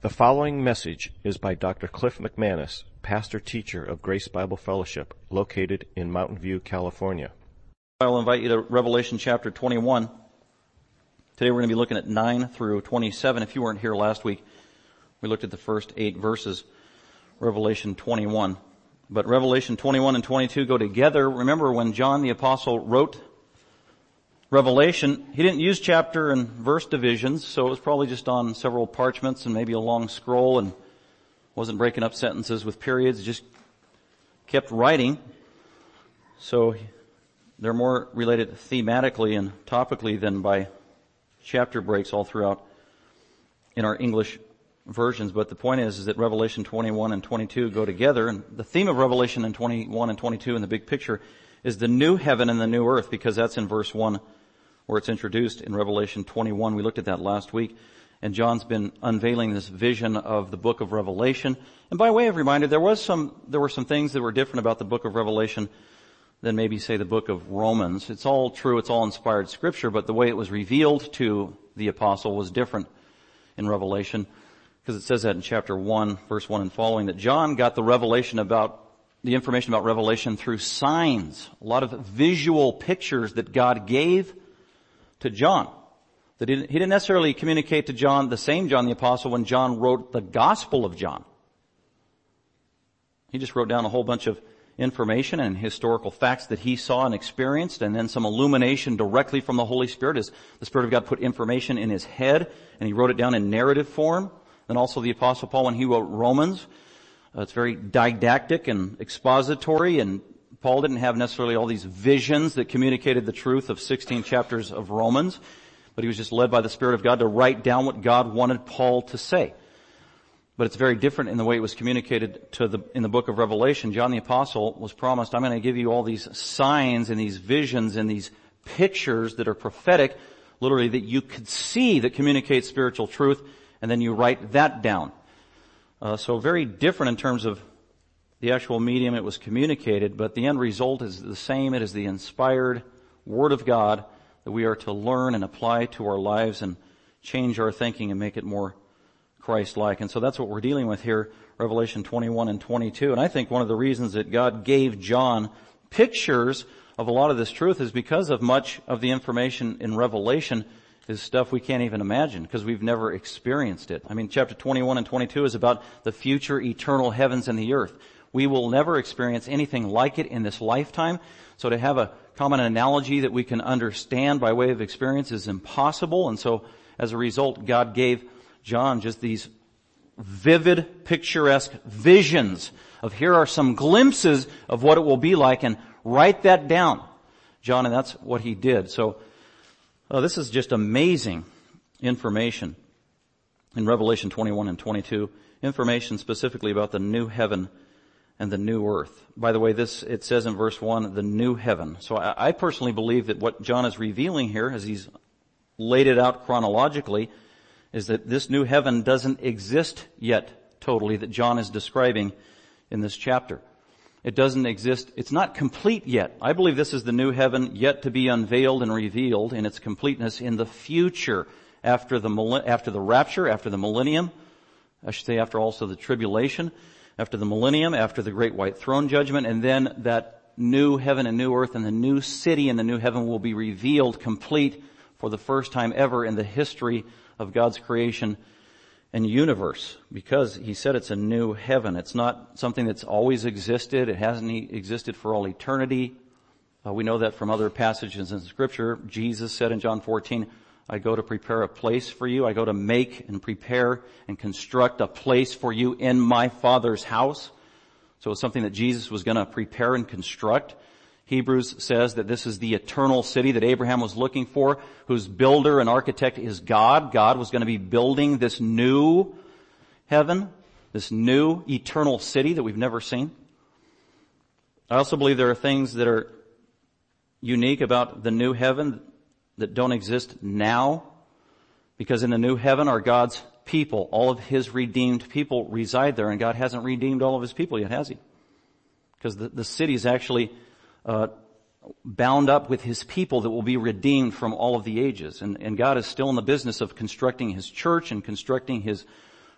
The following message is by Dr. Cliff McManus, pastor teacher of Grace Bible Fellowship, located in Mountain View, California. I'll invite you to Revelation chapter 21. Today we're going to be looking at 9 through 27. If you weren't here last week, we looked at the first eight verses, Revelation 21. But Revelation 21 and 22 go together. Remember when John the apostle wrote Revelation, he didn't use chapter and verse divisions, so it was probably just on several parchments and maybe a long scroll and wasn't breaking up sentences with periods, just kept writing. So they're more related thematically and topically than by chapter breaks all throughout in our English versions. But the point is, is that Revelation 21 and 22 go together and the theme of Revelation in 21 and 22 in the big picture is the new heaven and the new earth because that's in verse 1 where it's introduced in Revelation 21. We looked at that last week. And John's been unveiling this vision of the book of Revelation. And by way of reminder, there was some, there were some things that were different about the book of Revelation than maybe say the book of Romans. It's all true, it's all inspired scripture, but the way it was revealed to the apostle was different in Revelation. Because it says that in chapter 1, verse 1 and following, that John got the revelation about, the information about Revelation through signs. A lot of visual pictures that God gave to John. That he didn't necessarily communicate to John, the same John the apostle, when John wrote the gospel of John. He just wrote down a whole bunch of information and historical facts that he saw and experienced and then some illumination directly from the Holy Spirit as the Spirit of God put information in his head and he wrote it down in narrative form. Then also the apostle Paul when he wrote Romans, uh, it's very didactic and expository and Paul didn't have necessarily all these visions that communicated the truth of 16 chapters of Romans, but he was just led by the Spirit of God to write down what God wanted Paul to say. But it's very different in the way it was communicated to the, in the book of Revelation. John the apostle was promised, I'm going to give you all these signs and these visions and these pictures that are prophetic, literally that you could see that communicate spiritual truth, and then you write that down. Uh, so very different in terms of the actual medium it was communicated, but the end result is the same. It is the inspired Word of God that we are to learn and apply to our lives and change our thinking and make it more Christ-like. And so that's what we're dealing with here, Revelation 21 and 22. And I think one of the reasons that God gave John pictures of a lot of this truth is because of much of the information in Revelation is stuff we can't even imagine because we've never experienced it. I mean, chapter 21 and 22 is about the future eternal heavens and the earth. We will never experience anything like it in this lifetime. So to have a common analogy that we can understand by way of experience is impossible. And so as a result, God gave John just these vivid, picturesque visions of here are some glimpses of what it will be like and write that down. John, and that's what he did. So uh, this is just amazing information in Revelation 21 and 22. Information specifically about the new heaven and the new earth. By the way, this, it says in verse 1, the new heaven. So I, I personally believe that what John is revealing here, as he's laid it out chronologically, is that this new heaven doesn't exist yet totally that John is describing in this chapter. It doesn't exist, it's not complete yet. I believe this is the new heaven yet to be unveiled and revealed in its completeness in the future after the, after the rapture, after the millennium, I should say after also the tribulation after the millennium, after the great white throne judgment, and then that new heaven and new earth and the new city and the new heaven will be revealed complete for the first time ever in the history of God's creation and universe because he said it's a new heaven. It's not something that's always existed. It hasn't existed for all eternity. Uh, we know that from other passages in scripture. Jesus said in John 14, I go to prepare a place for you. I go to make and prepare and construct a place for you in my Father's house. So it's something that Jesus was going to prepare and construct. Hebrews says that this is the eternal city that Abraham was looking for, whose builder and architect is God. God was going to be building this new heaven, this new eternal city that we've never seen. I also believe there are things that are unique about the new heaven that don't exist now because in the new heaven are God's people. All of His redeemed people reside there and God hasn't redeemed all of His people yet, has He? Because the, the city is actually uh, bound up with His people that will be redeemed from all of the ages. And, and God is still in the business of constructing His church and constructing His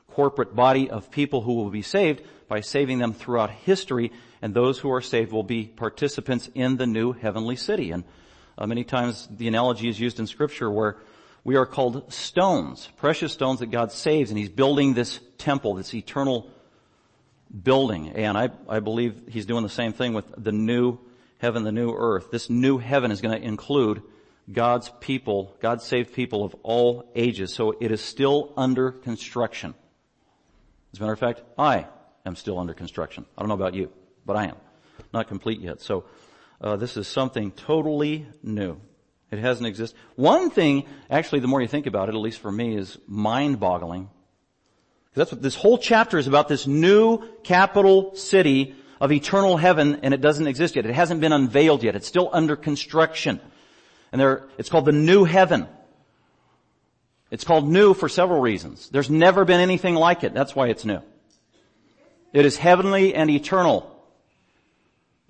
corporate body of people who will be saved by saving them throughout history, and those who are saved will be participants in the new heavenly city. And uh, many times the analogy is used in scripture where we are called stones, precious stones that God saves, and He's building this temple, this eternal building. And I, I believe He's doing the same thing with the new heaven, the new earth. This new heaven is going to include God's people, God's saved people of all ages. So it is still under construction. As a matter of fact, I am still under construction. I don't know about you, but I am. Not complete yet. So uh, this is something totally new. It hasn't existed. One thing, actually, the more you think about it, at least for me, is mind-boggling. That's what this whole chapter is about. This new capital city of eternal heaven, and it doesn't exist yet. It hasn't been unveiled yet. It's still under construction, and there, it's called the new heaven. It's called new for several reasons. There's never been anything like it. That's why it's new. It is heavenly and eternal.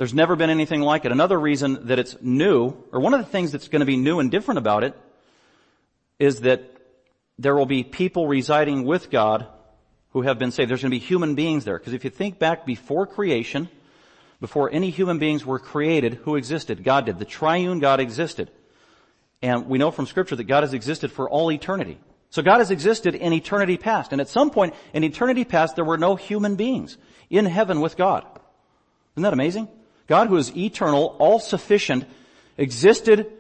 There's never been anything like it. Another reason that it's new, or one of the things that's going to be new and different about it, is that there will be people residing with God who have been saved. There's going to be human beings there. Because if you think back before creation, before any human beings were created, who existed? God did. The triune God existed. And we know from scripture that God has existed for all eternity. So God has existed in eternity past. And at some point in eternity past, there were no human beings in heaven with God. Isn't that amazing? God who is eternal, all-sufficient, existed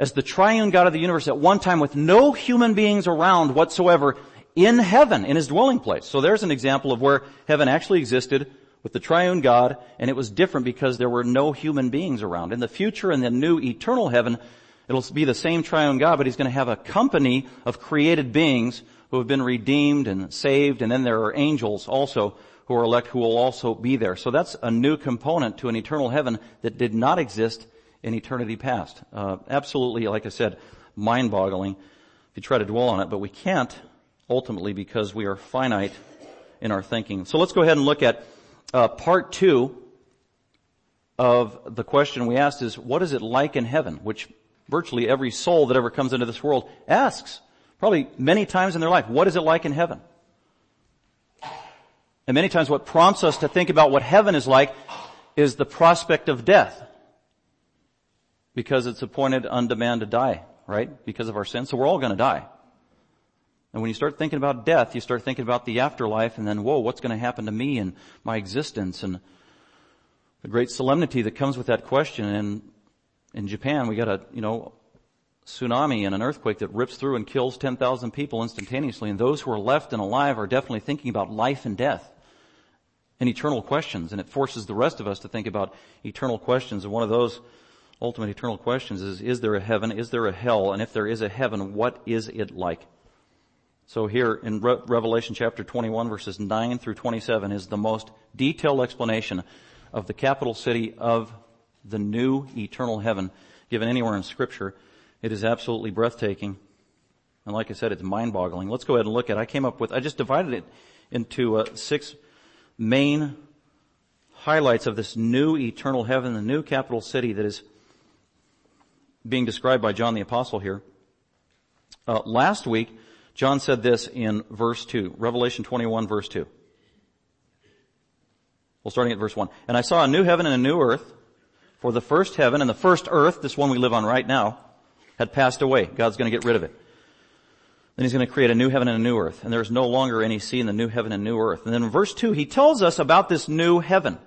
as the triune God of the universe at one time with no human beings around whatsoever in heaven, in his dwelling place. So there's an example of where heaven actually existed with the triune God, and it was different because there were no human beings around. In the future, in the new eternal heaven, it'll be the same triune God, but he's going to have a company of created beings who have been redeemed and saved, and then there are angels also who are elect who will also be there. So that's a new component to an eternal heaven that did not exist in eternity past. Uh, absolutely, like I said, mind-boggling if you try to dwell on it, but we can't ultimately because we are finite in our thinking. So let's go ahead and look at uh, part two of the question we asked is, what is it like in heaven? Which virtually every soul that ever comes into this world asks, probably many times in their life, what is it like in heaven? And many times what prompts us to think about what heaven is like is the prospect of death. Because it's appointed on demand to die, right? Because of our sins. So we're all gonna die. And when you start thinking about death, you start thinking about the afterlife and then, whoa, what's gonna happen to me and my existence and the great solemnity that comes with that question. And in Japan, we got a, you know, tsunami and an earthquake that rips through and kills 10,000 people instantaneously. And those who are left and alive are definitely thinking about life and death and eternal questions, and it forces the rest of us to think about eternal questions. And one of those ultimate eternal questions is, is there a heaven? Is there a hell? And if there is a heaven, what is it like? So here in Re- Revelation chapter 21 verses 9 through 27 is the most detailed explanation of the capital city of the new eternal heaven given anywhere in scripture. It is absolutely breathtaking. And like I said, it's mind boggling. Let's go ahead and look at. I came up with, I just divided it into uh, six main highlights of this new eternal heaven, the new capital city that is being described by John the Apostle here. Uh, last week, John said this in verse 2, Revelation 21 verse 2. Well, starting at verse 1. And I saw a new heaven and a new earth, for the first heaven and the first earth, this one we live on right now, had passed away. God's gonna get rid of it. Then he's going to create a new heaven and a new earth. And there's no longer any sea in the new heaven and new earth. And then in verse 2, he tells us about this new heaven.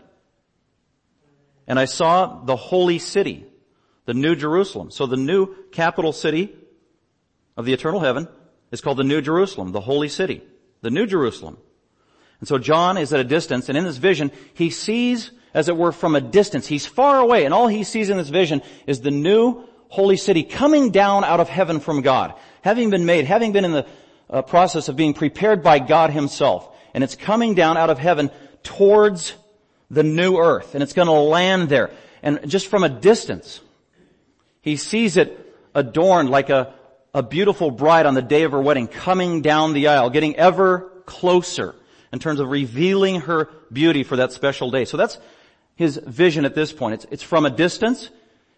And I saw the holy city, the new Jerusalem. So the new capital city of the eternal heaven is called the new Jerusalem, the holy city, the new Jerusalem. And so John is at a distance and in this vision, he sees as it were from a distance. He's far away and all he sees in this vision is the new holy city coming down out of heaven from God having been made, having been in the uh, process of being prepared by God himself. And it's coming down out of heaven towards the new earth. And it's going to land there. And just from a distance, he sees it adorned like a, a beautiful bride on the day of her wedding coming down the aisle, getting ever closer in terms of revealing her beauty for that special day. So that's his vision at this point. It's, it's from a distance.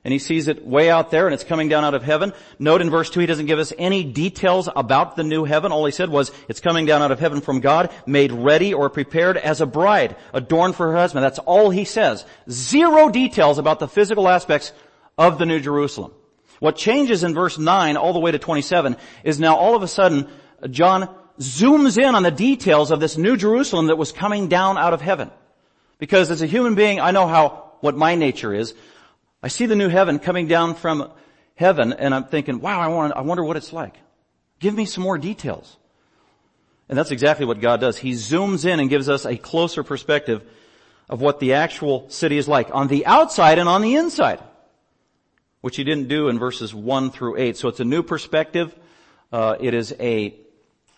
And he sees it way out there and it's coming down out of heaven. Note in verse 2 he doesn't give us any details about the new heaven. All he said was it's coming down out of heaven from God, made ready or prepared as a bride, adorned for her husband. That's all he says. Zero details about the physical aspects of the New Jerusalem. What changes in verse 9 all the way to 27 is now all of a sudden John zooms in on the details of this New Jerusalem that was coming down out of heaven. Because as a human being, I know how, what my nature is. I see the new heaven coming down from heaven and I'm thinking, wow, I, want, I wonder what it's like. Give me some more details. And that's exactly what God does. He zooms in and gives us a closer perspective of what the actual city is like on the outside and on the inside, which he didn't do in verses 1 through 8. So it's a new perspective. Uh, it is a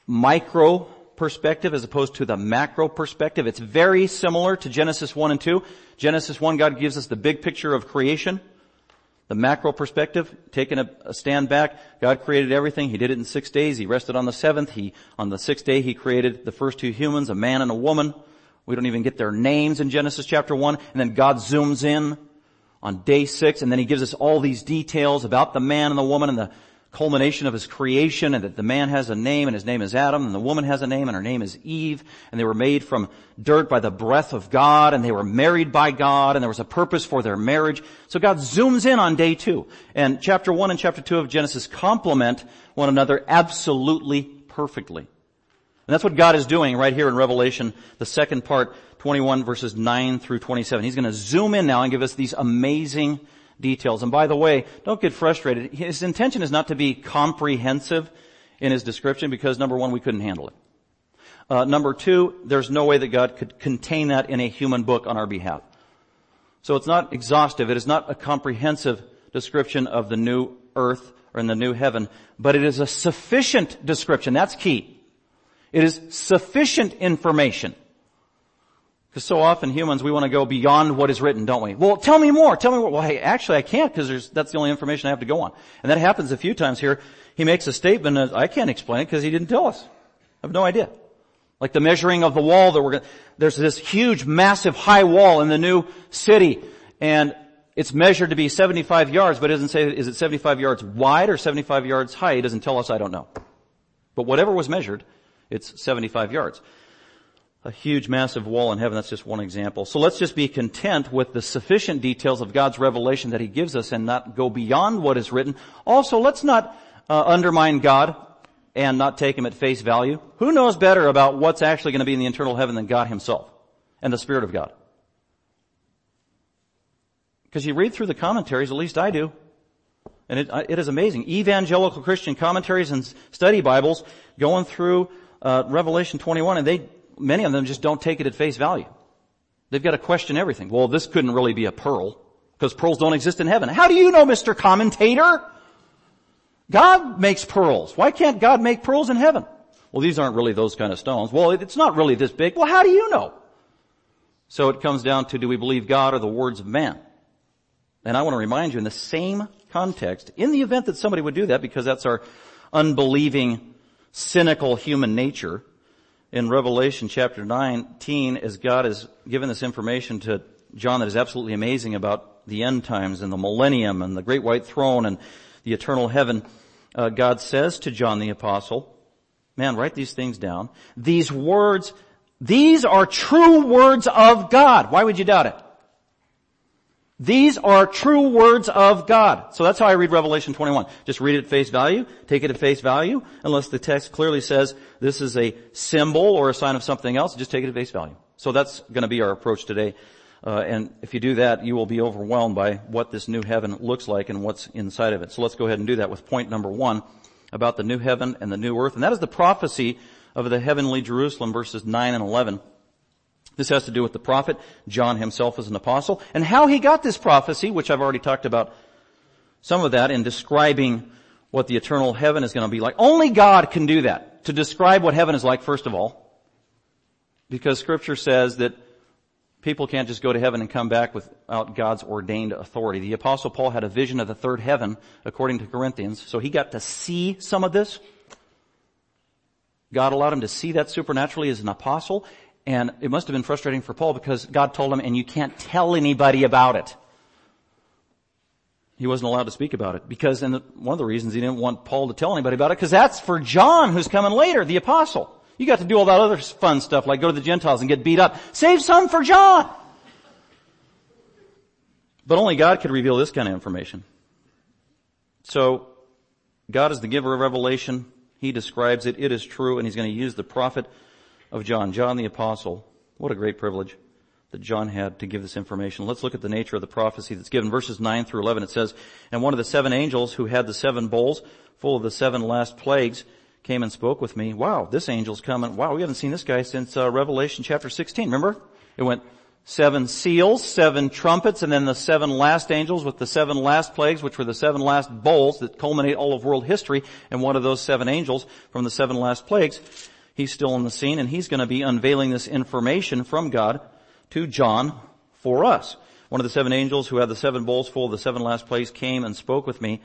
micro perspective as opposed to the macro perspective. It's very similar to Genesis 1 and 2. Genesis 1, God gives us the big picture of creation. The macro perspective, taking a, a, stand back, God created everything. He did it in six days. He rested on the seventh. He, on the sixth day, He created the first two humans, a man and a woman. We don't even get their names in Genesis chapter 1. And then God zooms in on day six and then He gives us all these details about the man and the woman and the culmination of his creation and that the man has a name and his name is Adam and the woman has a name and her name is Eve and they were made from dirt by the breath of God and they were married by God and there was a purpose for their marriage. So God zooms in on day two and chapter one and chapter two of Genesis complement one another absolutely perfectly. And that's what God is doing right here in Revelation, the second part, 21 verses 9 through 27. He's going to zoom in now and give us these amazing details. And by the way, don't get frustrated. His intention is not to be comprehensive in his description because number one, we couldn't handle it. Uh, number two, there's no way that God could contain that in a human book on our behalf. So it's not exhaustive. It is not a comprehensive description of the new earth or in the new heaven, but it is a sufficient description. That's key. It is sufficient information. Because so often humans, we want to go beyond what is written, don't we? Well, tell me more. Tell me more. Well, hey, actually I can't because that's the only information I have to go on. And that happens a few times here. He makes a statement and I can't explain it because he didn't tell us. I have no idea. Like the measuring of the wall that we're going there's this huge, massive, high wall in the new city and it's measured to be 75 yards, but it doesn't say, is it 75 yards wide or 75 yards high? He doesn't tell us, I don't know. But whatever was measured, it's 75 yards a huge massive wall in heaven. That's just one example. So let's just be content with the sufficient details of God's revelation that He gives us and not go beyond what is written. Also, let's not uh, undermine God and not take Him at face value. Who knows better about what's actually going to be in the internal heaven than God Himself and the Spirit of God? Because you read through the commentaries, at least I do, and it, it is amazing. Evangelical Christian commentaries and study Bibles going through uh, Revelation 21, and they many of them just don't take it at face value. They've got to question everything. Well, this couldn't really be a pearl because pearls don't exist in heaven. How do you know, Mr. Commentator? God makes pearls. Why can't God make pearls in heaven? Well, these aren't really those kind of stones. Well, it's not really this big. Well, how do you know? So it comes down to do we believe God or the words of man? And I want to remind you in the same context, in the event that somebody would do that because that's our unbelieving, cynical human nature, in Revelation chapter 19 as God has given this information to John that is absolutely amazing about the end times and the millennium and the great white throne and the eternal heaven. Uh, God says to John the apostle, man, write these things down. These words, these are true words of God. Why would you doubt it? These are true words of God. So that's how I read Revelation 21. Just read it at face value, take it at face value, unless the text clearly says this is a symbol or a sign of something else, just take it at face value. So that's going to be our approach today. Uh, and if you do that, you will be overwhelmed by what this new heaven looks like and what's inside of it. So let's go ahead and do that with point number one about the new heaven and the new earth. And that is the prophecy of the heavenly Jerusalem verses 9 and 11. This has to do with the prophet, John himself as an apostle, and how he got this prophecy, which I've already talked about some of that in describing what the eternal heaven is going to be like. Only God can do that, to describe what heaven is like first of all, because scripture says that people can't just go to heaven and come back without God's ordained authority. The apostle Paul had a vision of the third heaven, according to Corinthians, so he got to see some of this. God allowed him to see that supernaturally as an apostle, and it must have been frustrating for Paul because God told him, and you can't tell anybody about it. He wasn't allowed to speak about it because, and one of the reasons he didn't want Paul to tell anybody about it, because that's for John who's coming later, the apostle. You got to do all that other fun stuff like go to the Gentiles and get beat up. Save some for John! But only God could reveal this kind of information. So, God is the giver of revelation. He describes it. It is true. And He's going to use the prophet of John, John the apostle. What a great privilege that John had to give this information. Let's look at the nature of the prophecy that's given. Verses 9 through 11 it says, And one of the seven angels who had the seven bowls full of the seven last plagues came and spoke with me. Wow, this angel's coming. Wow, we haven't seen this guy since uh, Revelation chapter 16. Remember? It went seven seals, seven trumpets, and then the seven last angels with the seven last plagues, which were the seven last bowls that culminate all of world history. And one of those seven angels from the seven last plagues, he's still on the scene and he's going to be unveiling this information from God to John for us. One of the seven angels who had the seven bowls full of the seven last plagues came and spoke with me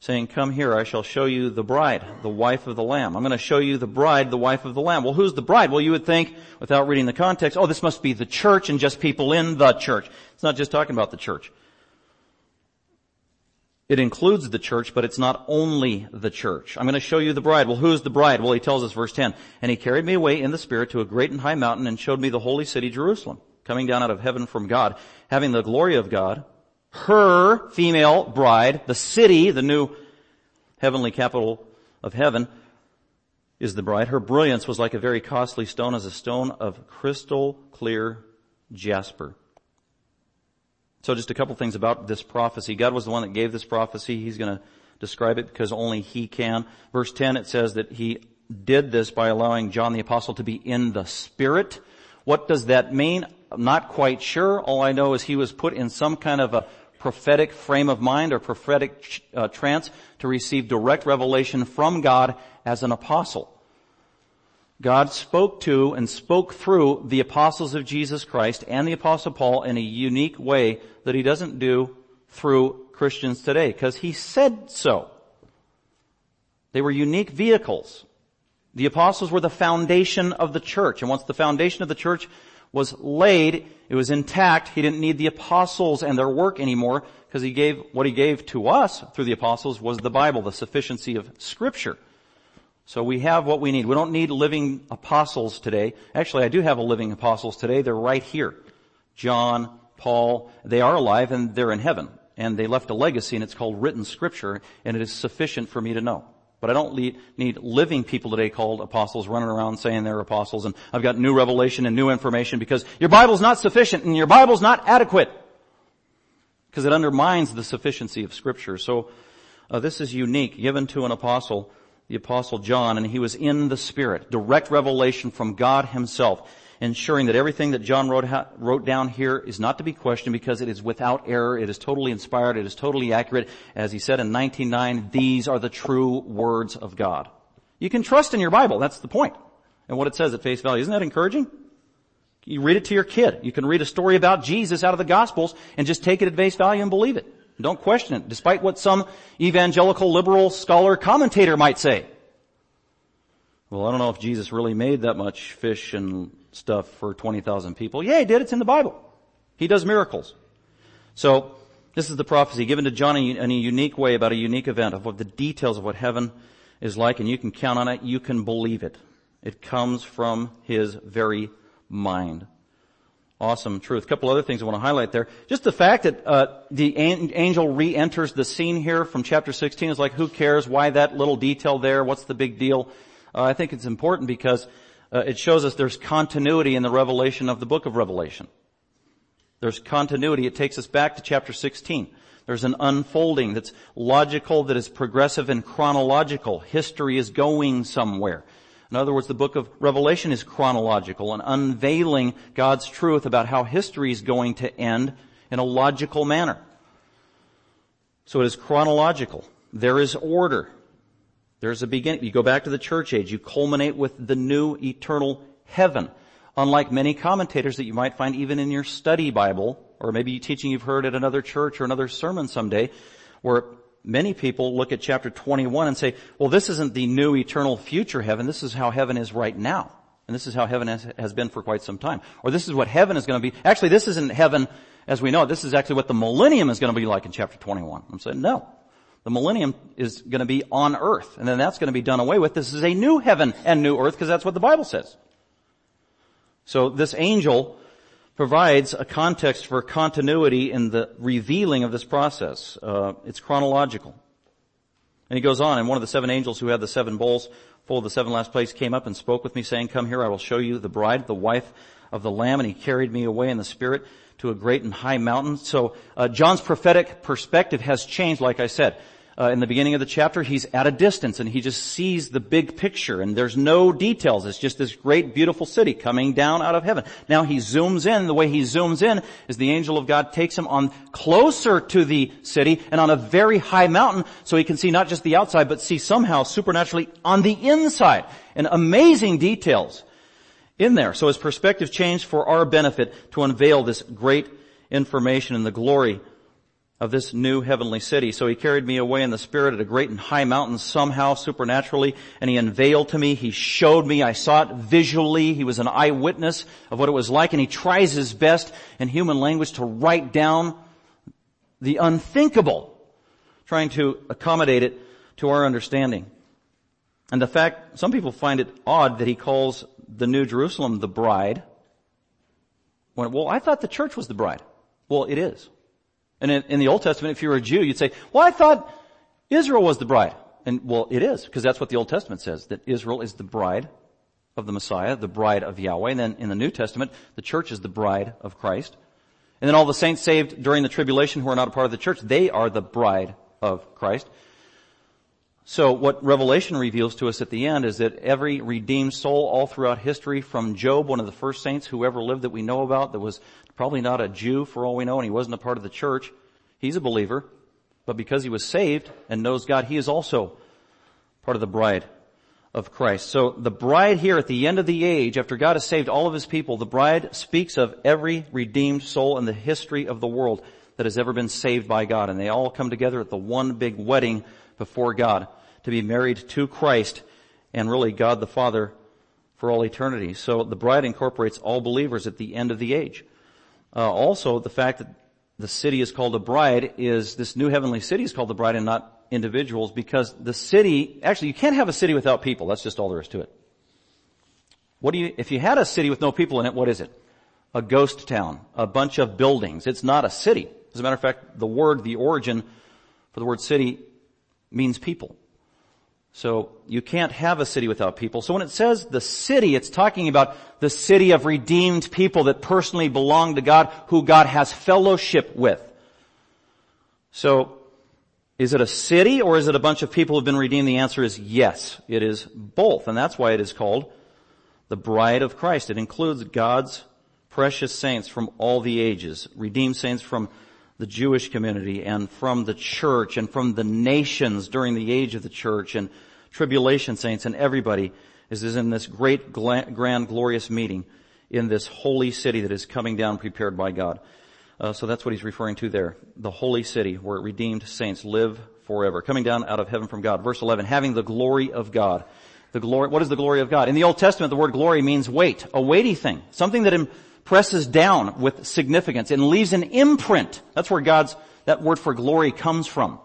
saying, come here, I shall show you the bride, the wife of the lamb. I'm going to show you the bride, the wife of the lamb. Well, who's the bride? Well, you would think, without reading the context, oh, this must be the church and just people in the church. It's not just talking about the church. It includes the church, but it's not only the church. I'm going to show you the bride. Well, who's the bride? Well, he tells us verse 10. And he carried me away in the spirit to a great and high mountain and showed me the holy city Jerusalem, coming down out of heaven from God, having the glory of God, her female bride, the city, the new heavenly capital of heaven, is the bride. Her brilliance was like a very costly stone as a stone of crystal clear jasper. So just a couple things about this prophecy. God was the one that gave this prophecy. He's going to describe it because only He can. Verse 10, it says that He did this by allowing John the Apostle to be in the Spirit. What does that mean? I'm not quite sure. All I know is he was put in some kind of a prophetic frame of mind or prophetic uh, trance to receive direct revelation from God as an apostle. God spoke to and spoke through the apostles of Jesus Christ and the apostle Paul in a unique way that he doesn't do through Christians today because he said so. They were unique vehicles. The apostles were the foundation of the church and once the foundation of the church was laid, it was intact. He didn't need the apostles and their work anymore because he gave, what he gave to us through the apostles was the Bible, the sufficiency of scripture. So we have what we need. We don't need living apostles today. Actually, I do have a living apostles today. They're right here. John, Paul, they are alive and they're in heaven. And they left a legacy and it's called written scripture and it is sufficient for me to know. But I don't need living people today called apostles running around saying they're apostles and I've got new revelation and new information because your Bible's not sufficient and your Bible's not adequate. Because it undermines the sufficiency of scripture. So, uh, this is unique, given to an apostle, the apostle John, and he was in the Spirit. Direct revelation from God himself ensuring that everything that John wrote, wrote down here is not to be questioned because it is without error, it is totally inspired, it is totally accurate. As he said in 19.9, these are the true words of God. You can trust in your Bible, that's the point. And what it says at face value. Isn't that encouraging? You read it to your kid. You can read a story about Jesus out of the Gospels and just take it at face value and believe it. Don't question it, despite what some evangelical liberal scholar commentator might say. Well, I don't know if Jesus really made that much fish and stuff for 20,000 people. Yeah, he did. It's in the Bible. He does miracles. So, this is the prophecy given to John in a unique way about a unique event of what the details of what heaven is like and you can count on it. You can believe it. It comes from his very mind. Awesome truth. A couple other things I want to highlight there. Just the fact that uh, the angel re-enters the scene here from chapter 16 is like, who cares? Why that little detail there? What's the big deal? Uh, I think it's important because uh, it shows us there's continuity in the revelation of the book of Revelation. There's continuity. It takes us back to chapter 16. There's an unfolding that's logical, that is progressive and chronological. History is going somewhere. In other words, the book of Revelation is chronological and unveiling God's truth about how history is going to end in a logical manner. So it is chronological. There is order. There's a beginning. You go back to the church age. You culminate with the new eternal heaven. Unlike many commentators that you might find even in your study Bible, or maybe teaching you've heard at another church or another sermon someday, where many people look at chapter 21 and say, well, this isn't the new eternal future heaven. This is how heaven is right now. And this is how heaven has, has been for quite some time. Or this is what heaven is going to be. Actually, this isn't heaven as we know it. This is actually what the millennium is going to be like in chapter 21. I'm saying no. The millennium is going to be on earth, and then that's going to be done away with. This is a new heaven and new earth because that's what the Bible says. So this angel provides a context for continuity in the revealing of this process. Uh, it's chronological. And he goes on, and one of the seven angels who had the seven bowls full of the seven last plagues came up and spoke with me saying, come here, I will show you the bride, the wife of the Lamb, and he carried me away in the Spirit to a great and high mountain. So uh, John's prophetic perspective has changed, like I said uh, in the beginning of the chapter, he's at a distance and he just sees the big picture and there's no details. It's just this great beautiful city coming down out of heaven. Now he zooms in. The way he zooms in is the angel of God takes him on closer to the city and on a very high mountain so he can see not just the outside but see somehow supernaturally on the inside and amazing details in there. So his perspective changed for our benefit to unveil this great information and the glory of this new heavenly city. So he carried me away in the spirit at a great and high mountain somehow supernaturally and he unveiled to me, he showed me, I saw it visually, he was an eyewitness of what it was like and he tries his best in human language to write down the unthinkable, trying to accommodate it to our understanding. And the fact, some people find it odd that he calls the New Jerusalem the bride. When, well, I thought the church was the bride. Well, it is. And in, in the Old Testament, if you were a Jew, you'd say, well, I thought Israel was the bride. And well, it is, because that's what the Old Testament says, that Israel is the bride of the Messiah, the bride of Yahweh. And then in the New Testament, the church is the bride of Christ. And then all the saints saved during the tribulation who are not a part of the church, they are the bride of Christ. So what Revelation reveals to us at the end is that every redeemed soul all throughout history from Job, one of the first saints who ever lived that we know about that was probably not a Jew for all we know and he wasn't a part of the church. He's a believer, but because he was saved and knows God, he is also part of the bride of Christ. So the bride here at the end of the age, after God has saved all of his people, the bride speaks of every redeemed soul in the history of the world that has ever been saved by God. And they all come together at the one big wedding before God to be married to Christ and really God the Father for all eternity. So the bride incorporates all believers at the end of the age. Uh, also, the fact that the city is called a bride is this new heavenly city is called the bride and not individuals because the city, actually you can't have a city without people. That's just all there is to it. What do you, if you had a city with no people in it, what is it? A ghost town, a bunch of buildings. It's not a city. As a matter of fact, the word, the origin for the word city means people. So you can't have a city without people. So when it says the city, it's talking about the city of redeemed people that personally belong to God, who God has fellowship with. So is it a city or is it a bunch of people who've been redeemed? The answer is yes. It is both. And that's why it is called the bride of Christ. It includes God's precious saints from all the ages, redeemed saints from the Jewish community and from the church and from the nations during the age of the church and tribulation saints and everybody is, in this great grand glorious meeting in this holy city that is coming down prepared by God. Uh, so that's what he's referring to there. The holy city where redeemed saints live forever. Coming down out of heaven from God. Verse 11, having the glory of God. The glory, what is the glory of God? In the Old Testament, the word glory means weight, a weighty thing. Something that presses down with significance and leaves an imprint. That's where God's, that word for glory comes from.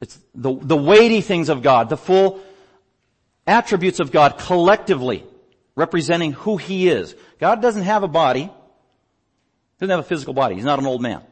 It's the, the weighty things of God, the full attributes of God collectively representing who He is. God doesn't have a body. He doesn't have a physical body. He's not an old man.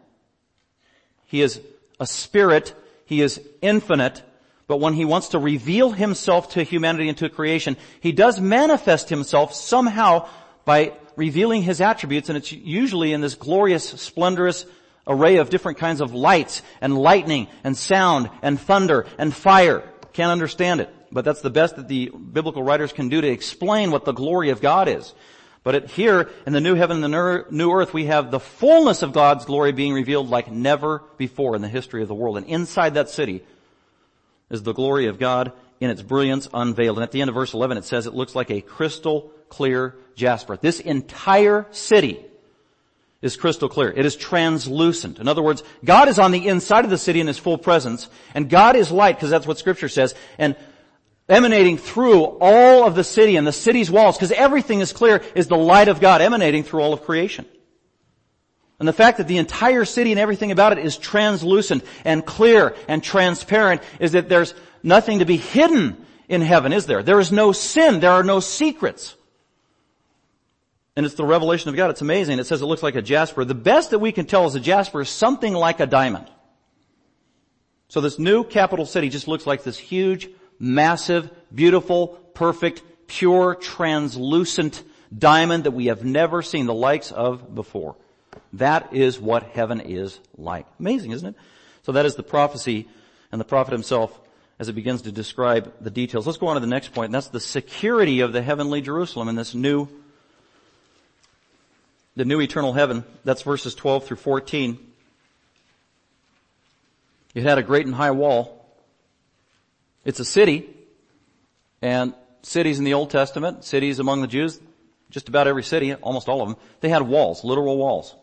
He is a spirit. He is infinite. But when He wants to reveal Himself to humanity and to creation, He does manifest Himself somehow by revealing his attributes and it's usually in this glorious, splendorous array of different kinds of lights and lightning and sound and thunder and fire. Can't understand it, but that's the best that the biblical writers can do to explain what the glory of God is. But it, here in the new heaven and the new earth, we have the fullness of God's glory being revealed like never before in the history of the world. And inside that city is the glory of God in its brilliance unveiled. And at the end of verse 11 it says it looks like a crystal clear jasper. This entire city is crystal clear. It is translucent. In other words, God is on the inside of the city in His full presence, and God is light, because that's what scripture says, and emanating through all of the city and the city's walls, because everything is clear, is the light of God emanating through all of creation. And the fact that the entire city and everything about it is translucent and clear and transparent is that there's nothing to be hidden in heaven, is there? There is no sin. There are no secrets. And it's the revelation of God. It's amazing. It says it looks like a jasper. The best that we can tell is a jasper is something like a diamond. So this new capital city just looks like this huge, massive, beautiful, perfect, pure, translucent diamond that we have never seen the likes of before. That is what heaven is like. Amazing, isn't it? So that is the prophecy and the prophet himself as it begins to describe the details. Let's go on to the next point, and that's the security of the heavenly Jerusalem in this new, the new eternal heaven. That's verses 12 through 14. It had a great and high wall. It's a city, and cities in the Old Testament, cities among the Jews, just about every city, almost all of them, they had walls, literal walls.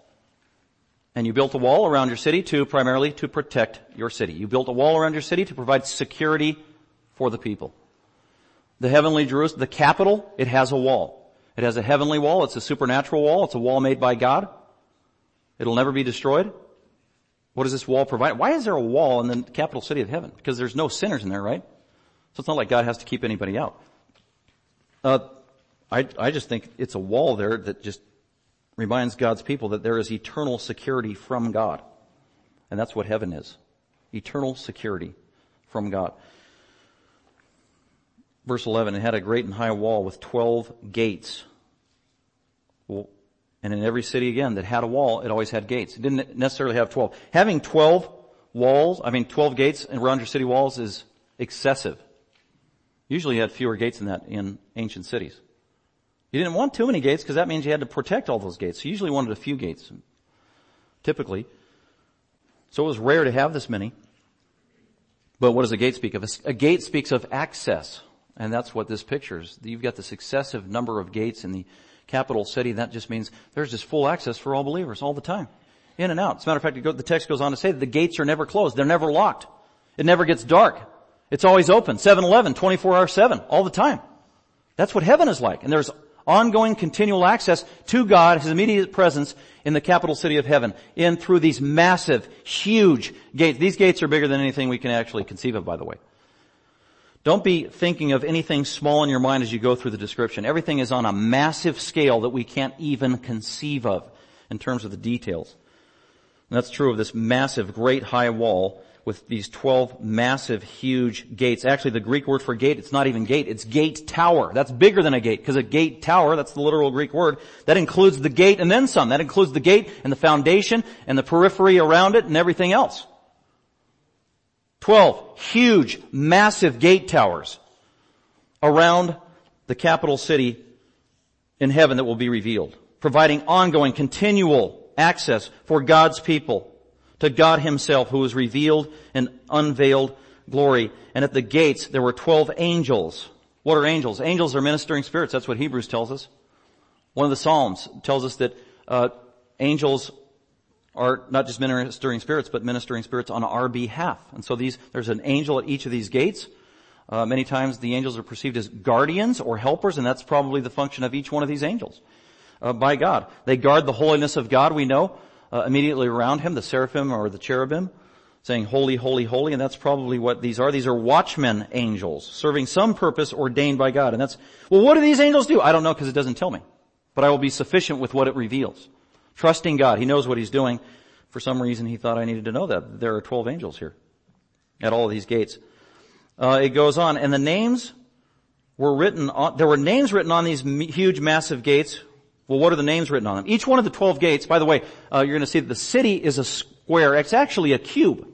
And you built a wall around your city to primarily to protect your city. You built a wall around your city to provide security for the people. The heavenly Jerusalem, the capital, it has a wall. It has a heavenly wall. It's a supernatural wall. It's a wall made by God. It'll never be destroyed. What does this wall provide? Why is there a wall in the capital city of heaven? Because there's no sinners in there, right? So it's not like God has to keep anybody out. Uh, I, I just think it's a wall there that just reminds God's people that there is eternal security from God. And that's what heaven is. Eternal security from God. Verse 11, it had a great and high wall with 12 gates. And in every city again that had a wall, it always had gates. It didn't necessarily have 12. Having 12 walls, I mean 12 gates around your city walls is excessive. Usually you had fewer gates than that in ancient cities. You didn't want too many gates because that means you had to protect all those gates. So you usually wanted a few gates, typically. So it was rare to have this many. But what does a gate speak of? A gate speaks of access. And that's what this pictures. You've got this excessive number of gates in the capital city. That just means there's just full access for all believers all the time. In and out. As a matter of fact, the text goes on to say that the gates are never closed. They're never locked. It never gets dark. It's always open. 7-Eleven, 24 hour 7, all the time. That's what heaven is like. And there's ongoing continual access to God, His immediate presence in the capital city of heaven, in through these massive, huge gates. These gates are bigger than anything we can actually conceive of, by the way. Don't be thinking of anything small in your mind as you go through the description. Everything is on a massive scale that we can't even conceive of in terms of the details. And that's true of this massive, great high wall with these 12 massive, huge gates. Actually, the Greek word for gate, it's not even gate, it's gate tower. That's bigger than a gate, because a gate tower, that's the literal Greek word, that includes the gate and then some. That includes the gate and the foundation and the periphery around it and everything else. 12 huge, massive gate towers around the capital city in heaven that will be revealed, providing ongoing, continual access for God's people to God himself who was revealed in unveiled glory. And at the gates there were 12 angels. What are angels? Angels are ministering spirits. That's what Hebrews tells us. One of the Psalms tells us that uh, angels are not just ministering spirits, but ministering spirits on our behalf. And so these, there's an angel at each of these gates. Uh, many times the angels are perceived as guardians or helpers, and that's probably the function of each one of these angels uh, by God. They guard the holiness of God. We know uh, immediately around him, the seraphim or the cherubim, saying, holy, holy, holy, and that's probably what these are. These are watchmen angels, serving some purpose ordained by God. And that's, well, what do these angels do? I don't know because it doesn't tell me. But I will be sufficient with what it reveals. Trusting God. He knows what He's doing. For some reason, He thought I needed to know that. There are 12 angels here. At all these gates. Uh, it goes on, and the names were written on, there were names written on these huge massive gates well, what are the names written on them? Each one of the 12 gates, by the way, uh, you're going to see that the city is a square. It's actually a cube,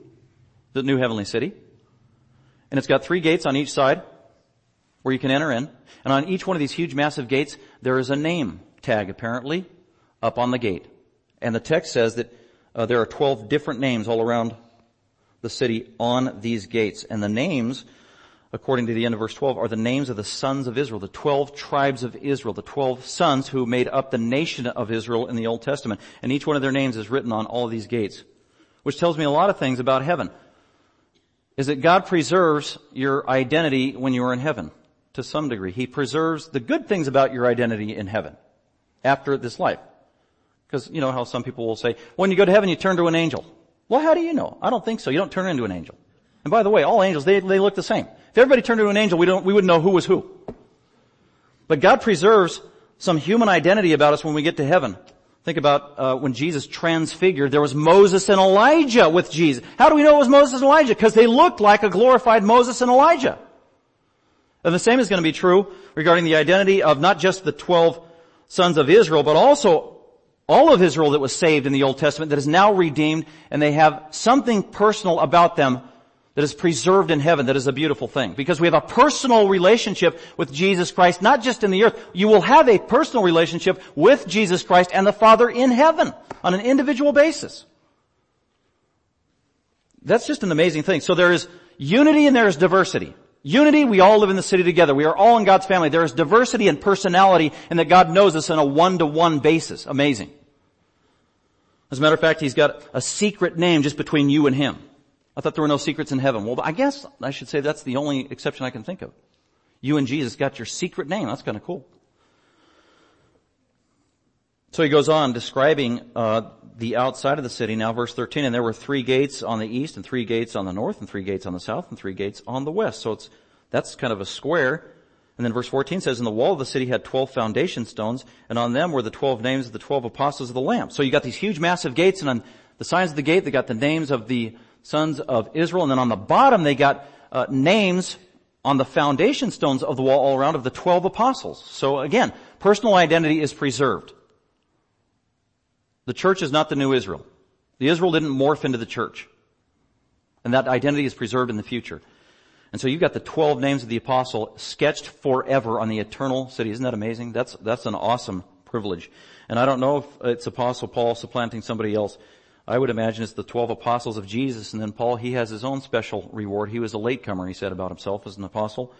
the new heavenly city. And it's got three gates on each side where you can enter in. And on each one of these huge massive gates, there is a name tag apparently up on the gate. And the text says that uh, there are 12 different names all around the city on these gates. And the names according to the end of verse 12, are the names of the sons of Israel, the 12 tribes of Israel, the 12 sons who made up the nation of Israel in the Old Testament. And each one of their names is written on all of these gates, which tells me a lot of things about heaven. is that God preserves your identity when you are in heaven to some degree. He preserves the good things about your identity in heaven after this life. Because you know how some people will say, when you go to heaven you turn to an angel. Well, how do you know? I don't think so. You don't turn into an angel. And by the way, all angels, they, they look the same. If everybody turned into an angel, we don't, we wouldn't know who was who. But God preserves some human identity about us when we get to heaven. Think about uh, when Jesus transfigured, there was Moses and Elijah with Jesus. How do we know it was Moses and Elijah? Because they looked like a glorified Moses and Elijah. And the same is going to be true regarding the identity of not just the 12 sons of Israel, but also all of Israel that was saved in the Old Testament that is now redeemed and they have something personal about them that is preserved in heaven that is a beautiful thing. Because we have a personal relationship with Jesus Christ, not just in the earth. You will have a personal relationship with Jesus Christ and the Father in heaven on an individual basis. That's just an amazing thing. So there is unity and there is diversity. Unity, we all live in the city together. We are all in God's family. There is diversity and personality and that God knows us on a one-to-one basis. Amazing. As a matter of fact, He's got a secret name just between you and Him. I thought there were no secrets in heaven. Well, I guess I should say that's the only exception I can think of. You and Jesus got your secret name. That's kind of cool. So he goes on describing uh, the outside of the city. Now, verse 13, and there were three gates on the east, and three gates on the north, and three gates on the south, and three gates on the west. So it's that's kind of a square. And then verse 14 says, "In the wall of the city had 12 foundation stones, and on them were the 12 names of the 12 apostles of the Lamb." So you got these huge, massive gates, and on the signs of the gate, they got the names of the sons of Israel, and then on the bottom, they got uh, names on the foundation stones of the wall all around of the 12 apostles. So again, personal identity is preserved. The church is not the new Israel. The Israel didn't morph into the church. And that identity is preserved in the future. And so you've got the 12 names of the apostle sketched forever on the eternal city. Isn't that amazing? That's, that's an awesome privilege. And I don't know if it's apostle Paul supplanting somebody else. I would imagine it's the 12 apostles of Jesus and then Paul, he has his own special reward. He was a latecomer, he said about himself as an apostle.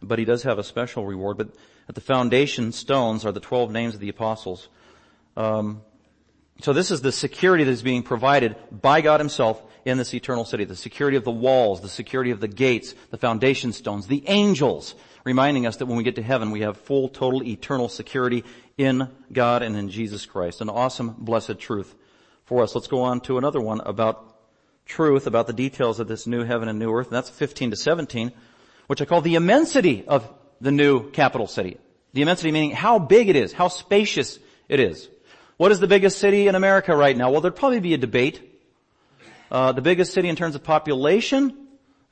But he does have a special reward. But at the foundation stones are the 12 names of the apostles. Um, so this is the security that is being provided by God himself in this eternal city. The security of the walls, the security of the gates, the foundation stones, the angels, reminding us that when we get to heaven, we have full, total, eternal security in God and in Jesus Christ. An awesome, blessed truth for us. Let's go on to another one about truth, about the details of this new heaven and new earth. And that's 15 to 17, which I call the immensity of the new capital city. The immensity meaning how big it is, how spacious it is. What is the biggest city in America right now? Well, there'd probably be a debate. Uh, the biggest city in terms of population,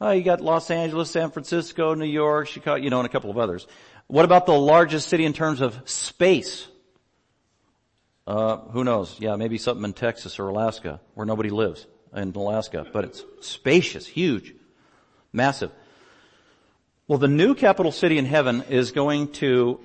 uh, you got Los Angeles, San Francisco, New York, Chicago, you know, and a couple of others. What about the largest city in terms of space? Uh, who knows? Yeah, maybe something in Texas or Alaska where nobody lives in Alaska, but it's spacious, huge, massive. Well, the new capital city in heaven is going to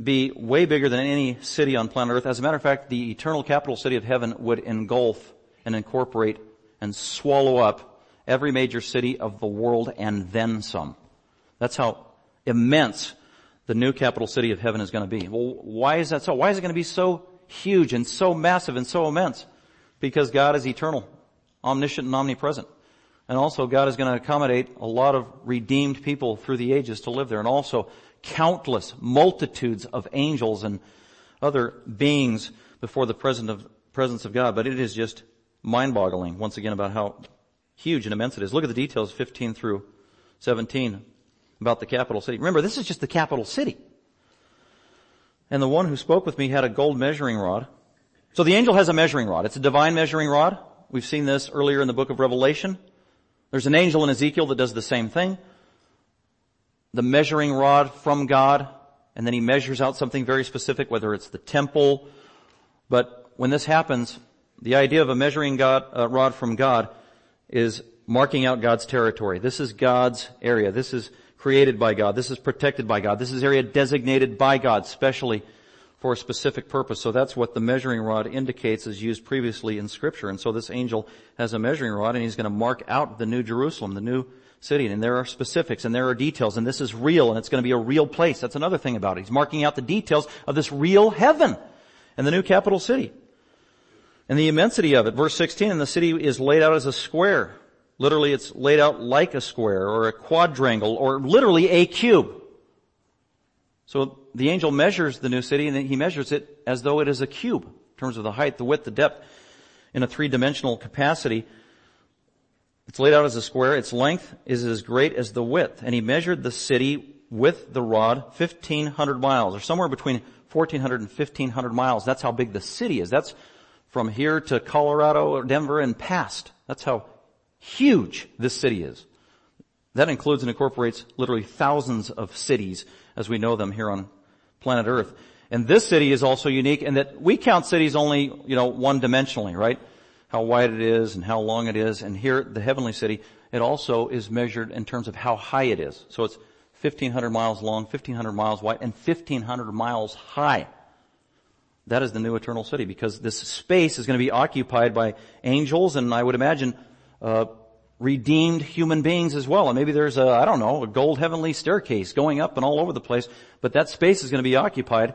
be way bigger than any city on planet Earth. As a matter of fact, the eternal capital city of heaven would engulf and incorporate and swallow up every major city of the world and then some. That's how immense the new capital city of heaven is going to be. Well, why is that so? Why is it going to be so huge and so massive and so immense? Because God is eternal, omniscient and omnipresent. And also God is going to accommodate a lot of redeemed people through the ages to live there. And also countless multitudes of angels and other beings before the presence of, presence of God. But it is just mind-boggling once again about how huge and immense it is. Look at the details 15 through 17 about the capital city. Remember, this is just the capital city. And the one who spoke with me had a gold measuring rod. So the angel has a measuring rod. It's a divine measuring rod. We've seen this earlier in the book of Revelation. There's an angel in Ezekiel that does the same thing the measuring rod from God, and then he measures out something very specific, whether it's the temple. But when this happens, the idea of a measuring God, uh, rod from God is marking out God's territory. This is God's area. This is created by God. This is protected by God. This is area designated by God, specially for a specific purpose. So that's what the measuring rod indicates as used previously in scripture. And so this angel has a measuring rod and he's going to mark out the new Jerusalem, the new city. And there are specifics and there are details and this is real and it's going to be a real place. That's another thing about it. He's marking out the details of this real heaven and the new capital city. And the immensity of it. Verse 16, and the city is laid out as a square. Literally, it's laid out like a square or a quadrangle or literally a cube. So the angel measures the new city and he measures it as though it is a cube in terms of the height, the width, the depth in a three-dimensional capacity. It's laid out as a square. Its length is as great as the width. And he measured the city with the rod 1500 miles or somewhere between 1400 and 1500 miles. That's how big the city is. That's from here to Colorado or Denver and past. That's how huge this city is. That includes and incorporates literally thousands of cities as we know them here on planet Earth. And this city is also unique in that we count cities only, you know, one dimensionally, right? How wide it is and how long it is. And here, the heavenly city, it also is measured in terms of how high it is. So it's 1500 miles long, 1500 miles wide, and 1500 miles high. That is the new eternal city because this space is going to be occupied by angels and I would imagine, uh, redeemed human beings as well. And maybe there's a, I don't know, a gold heavenly staircase going up and all over the place, but that space is going to be occupied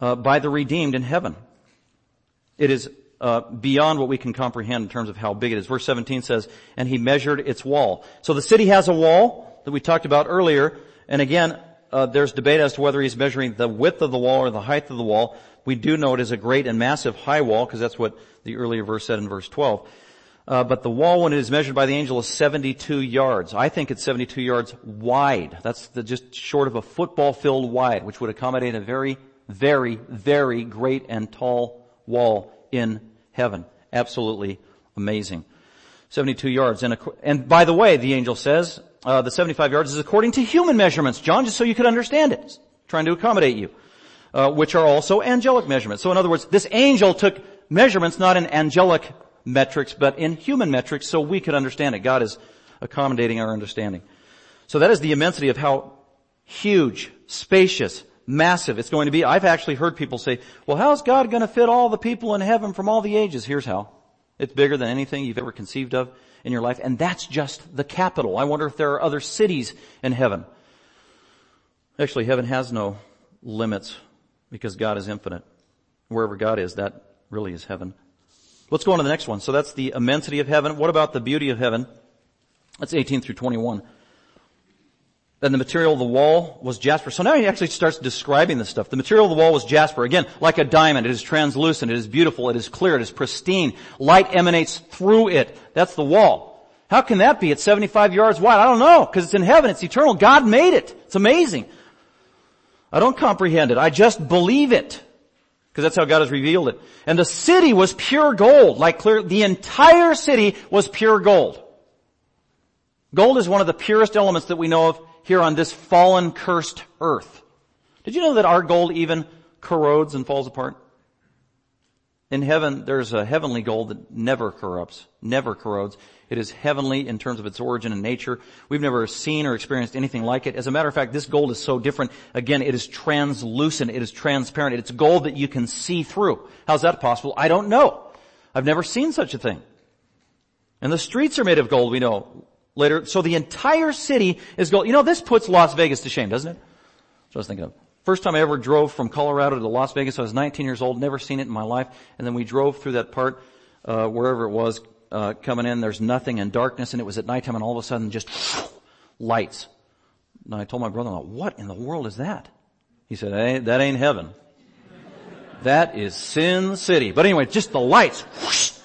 uh, by the redeemed in heaven. It is uh, beyond what we can comprehend in terms of how big it is. Verse 17 says, and he measured its wall. So the city has a wall that we talked about earlier, and again, uh, there's debate as to whether he's measuring the width of the wall or the height of the wall. We do know it is a great and massive high wall, because that's what the earlier verse said in verse 12. Uh, but the wall when it is measured by the angel is 72 yards. I think it's 72 yards wide. That's the, just short of a football field wide, which would accommodate a very, very, very great and tall wall in heaven. Absolutely amazing. 72 yards. And, and by the way, the angel says, uh, the 75 yards is according to human measurements, John, just so you could understand it. Trying to accommodate you. Uh, which are also angelic measurements. So in other words, this angel took measurements not in angelic metrics, but in human metrics so we could understand it. God is accommodating our understanding. So that is the immensity of how huge, spacious, massive it's going to be. I've actually heard people say, well, how's God going to fit all the people in heaven from all the ages? Here's how. It's bigger than anything you've ever conceived of in your life, and that's just the capital. I wonder if there are other cities in heaven. Actually, heaven has no limits because God is infinite. Wherever God is, that really is heaven. Let's go on to the next one. So that's the immensity of heaven. What about the beauty of heaven? That's 18 through 21. Then the material of the wall was jasper. So now he actually starts describing this stuff. The material of the wall was jasper. Again, like a diamond. It is translucent. It is beautiful. It is clear. It is pristine. Light emanates through it. That's the wall. How can that be? It's 75 yards wide. I don't know. Because it's in heaven. It's eternal. God made it. It's amazing. I don't comprehend it. I just believe it. Because that's how God has revealed it. And the city was pure gold, like clear, the entire city was pure gold. Gold is one of the purest elements that we know of here on this fallen, cursed earth. Did you know that our gold even corrodes and falls apart? In heaven, there's a heavenly gold that never corrupts, never corrodes. It is heavenly in terms of its origin and nature. We've never seen or experienced anything like it. As a matter of fact, this gold is so different. Again, it is translucent. It is transparent. It's gold that you can see through. How's that possible? I don't know. I've never seen such a thing. And the streets are made of gold, we know later. So the entire city is gold. You know, this puts Las Vegas to shame, doesn't it? That's what I was thinking of. First time I ever drove from Colorado to Las Vegas, I was 19 years old, never seen it in my life. And then we drove through that part, uh, wherever it was, uh, coming in. There's nothing and darkness, and it was at nighttime, and all of a sudden, just lights. And I told my brother-in-law, "What in the world is that?" He said, hey, "That ain't heaven. that is Sin City." But anyway, just the lights.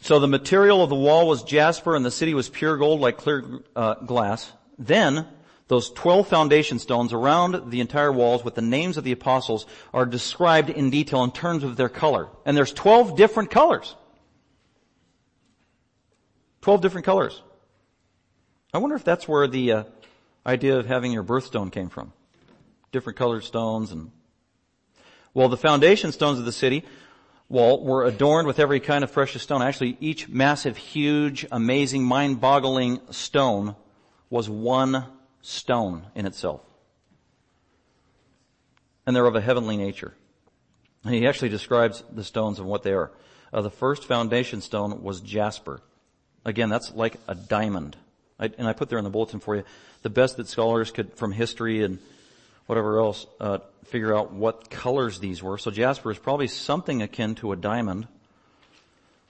So the material of the wall was jasper, and the city was pure gold, like clear uh, glass. Then those 12 foundation stones around the entire walls with the names of the apostles are described in detail in terms of their color. And there's 12 different colors. 12 different colors. I wonder if that's where the uh, idea of having your birthstone came from. Different colored stones and well, the foundation stones of the city wall were adorned with every kind of precious stone. Actually, each massive, huge, amazing, mind-boggling stone was one stone in itself. And they're of a heavenly nature. And he actually describes the stones and what they are. Uh, the first foundation stone was jasper. Again, that's like a diamond. I, and I put there in the bulletin for you the best that scholars could, from history and whatever else, uh, figure out what colors these were. So jasper is probably something akin to a diamond.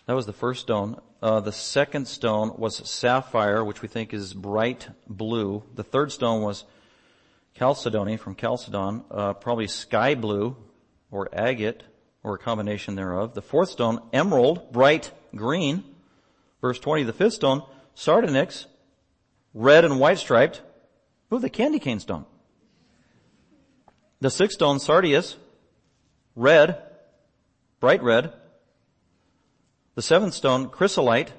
That was the first stone. Uh, the second stone was sapphire, which we think is bright blue. The third stone was chalcedony from Chalcedon, uh, probably sky blue or agate or a combination thereof. The fourth stone, emerald, bright green. Verse 20, the fifth stone, sardonyx, red and white striped. Ooh, the candy cane stone. The sixth stone, sardius, red, bright red. The seventh stone, chrysolite,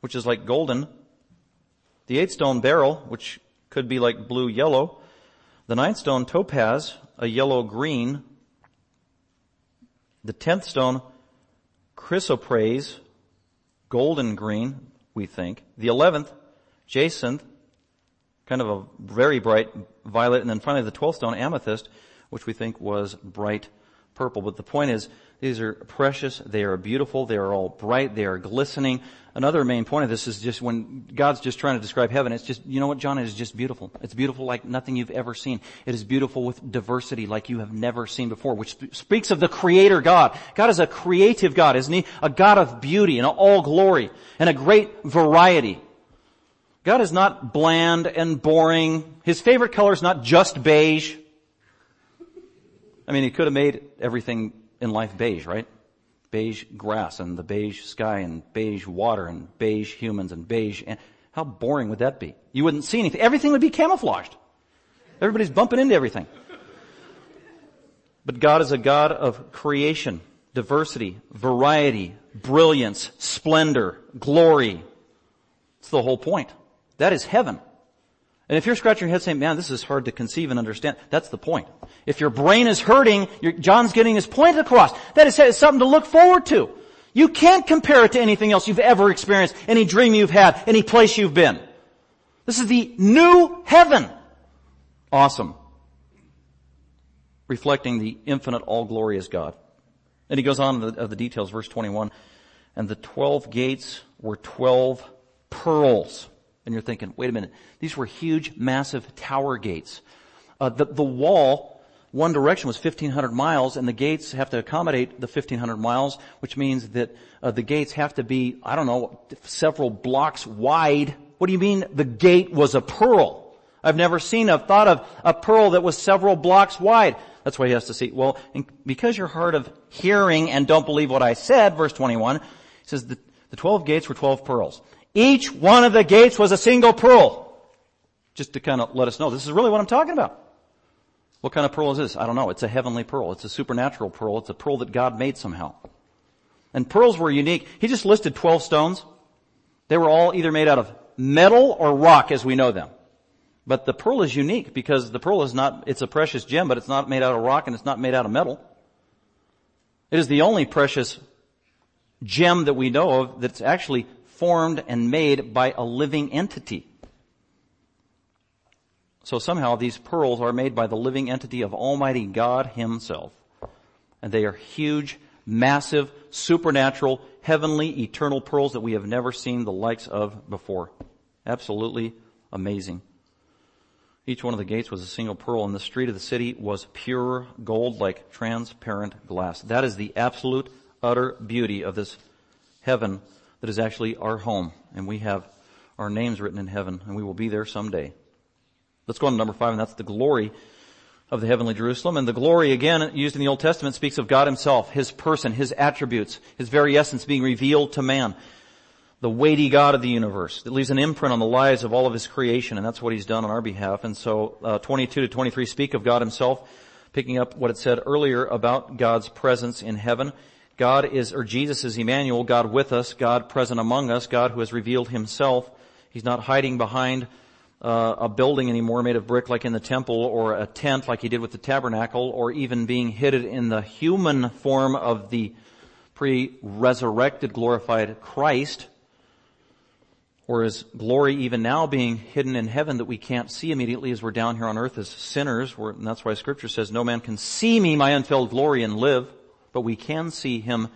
which is like golden. The eighth stone, beryl, which could be like blue yellow. The ninth stone, topaz, a yellow green. The tenth stone, chrysoprase, golden green, we think. The eleventh, jacinth, kind of a very bright violet. And then finally the twelfth stone, amethyst, which we think was bright purple. But the point is, these are precious, they are beautiful, they are all bright, they are glistening. Another main point of this is just when God's just trying to describe heaven, it's just, you know what, John, it is just beautiful. It's beautiful like nothing you've ever seen. It is beautiful with diversity like you have never seen before, which speaks of the creator God. God is a creative God, isn't he? A God of beauty and all glory and a great variety. God is not bland and boring. His favorite color is not just beige. I mean, he could have made everything in life beige, right? Beige grass and the beige sky and beige water and beige humans and beige. And how boring would that be? You wouldn't see anything. Everything would be camouflaged. Everybody's bumping into everything. But God is a God of creation, diversity, variety, brilliance, splendor, glory. It's the whole point. That is heaven. And if you're scratching your head saying, man, this is hard to conceive and understand, that's the point. If your brain is hurting, John's getting his point across. That is something to look forward to. You can't compare it to anything else you've ever experienced, any dream you've had, any place you've been. This is the new heaven. Awesome. Reflecting the infinite, all glorious God. And he goes on of the, the details, verse 21. And the twelve gates were twelve pearls. And you're thinking, wait a minute, these were huge, massive tower gates. Uh, the, the wall, one direction was 1500 miles and the gates have to accommodate the 1500 miles, which means that uh, the gates have to be, I don't know, several blocks wide. What do you mean the gate was a pearl? I've never seen, I've thought of a pearl that was several blocks wide. That's why he has to see. Well, because you're hard of hearing and don't believe what I said, verse 21, he says the, the 12 gates were 12 pearls. Each one of the gates was a single pearl. Just to kind of let us know, this is really what I'm talking about. What kind of pearl is this? I don't know. It's a heavenly pearl. It's a supernatural pearl. It's a pearl that God made somehow. And pearls were unique. He just listed 12 stones. They were all either made out of metal or rock as we know them. But the pearl is unique because the pearl is not, it's a precious gem, but it's not made out of rock and it's not made out of metal. It is the only precious gem that we know of that's actually formed and made by a living entity. So somehow these pearls are made by the living entity of Almighty God Himself. And they are huge, massive, supernatural, heavenly, eternal pearls that we have never seen the likes of before. Absolutely amazing. Each one of the gates was a single pearl and the street of the city was pure gold like transparent glass. That is the absolute, utter beauty of this heaven that is actually our home. And we have our names written in heaven and we will be there someday. Let's go on to number five and that's the glory of the heavenly Jerusalem. And the glory again used in the Old Testament speaks of God himself, his person, his attributes, his very essence being revealed to man. The weighty God of the universe that leaves an imprint on the lives of all of his creation and that's what he's done on our behalf. And so uh, 22 to 23 speak of God himself, picking up what it said earlier about God's presence in heaven. God is, or Jesus is Emmanuel, God with us, God present among us, God who has revealed himself. He's not hiding behind uh, a building anymore made of brick like in the temple or a tent like he did with the tabernacle or even being hidden in the human form of the pre-resurrected glorified Christ. Or is glory even now being hidden in heaven that we can't see immediately as we're down here on earth as sinners? And that's why scripture says no man can see me my unfilled glory and live but we can see him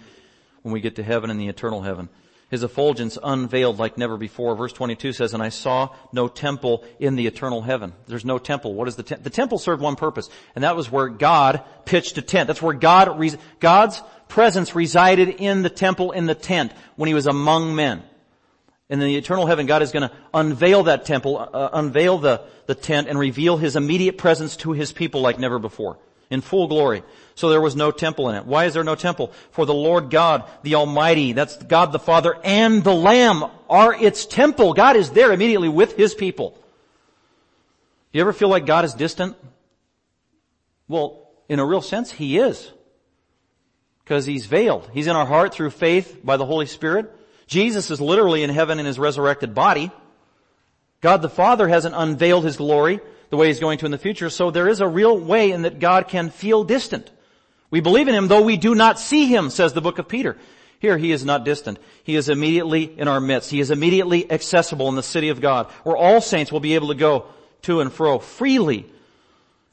when we get to heaven in the eternal heaven. his effulgence unveiled like never before. Verse 22 says, and I saw no temple in the eternal heaven. There's no temple. What is the temple? The temple served one purpose, and that was where God pitched a tent. That's where God, God's presence resided in the temple, in the tent, when he was among men. In the eternal heaven, God is going to unveil that temple, uh, unveil the, the tent, and reveal his immediate presence to his people like never before in full glory. So there was no temple in it. Why is there no temple? For the Lord God, the Almighty, that's God the Father, and the Lamb are its temple. God is there immediately with His people. You ever feel like God is distant? Well, in a real sense, He is. Because He's veiled. He's in our heart through faith by the Holy Spirit. Jesus is literally in heaven in His resurrected body. God the Father hasn't unveiled His glory the way he's going to in the future. So there is a real way in that God can feel distant. We believe in him though we do not see him, says the book of Peter. Here he is not distant. He is immediately in our midst. He is immediately accessible in the city of God, where all saints will be able to go to and fro freely,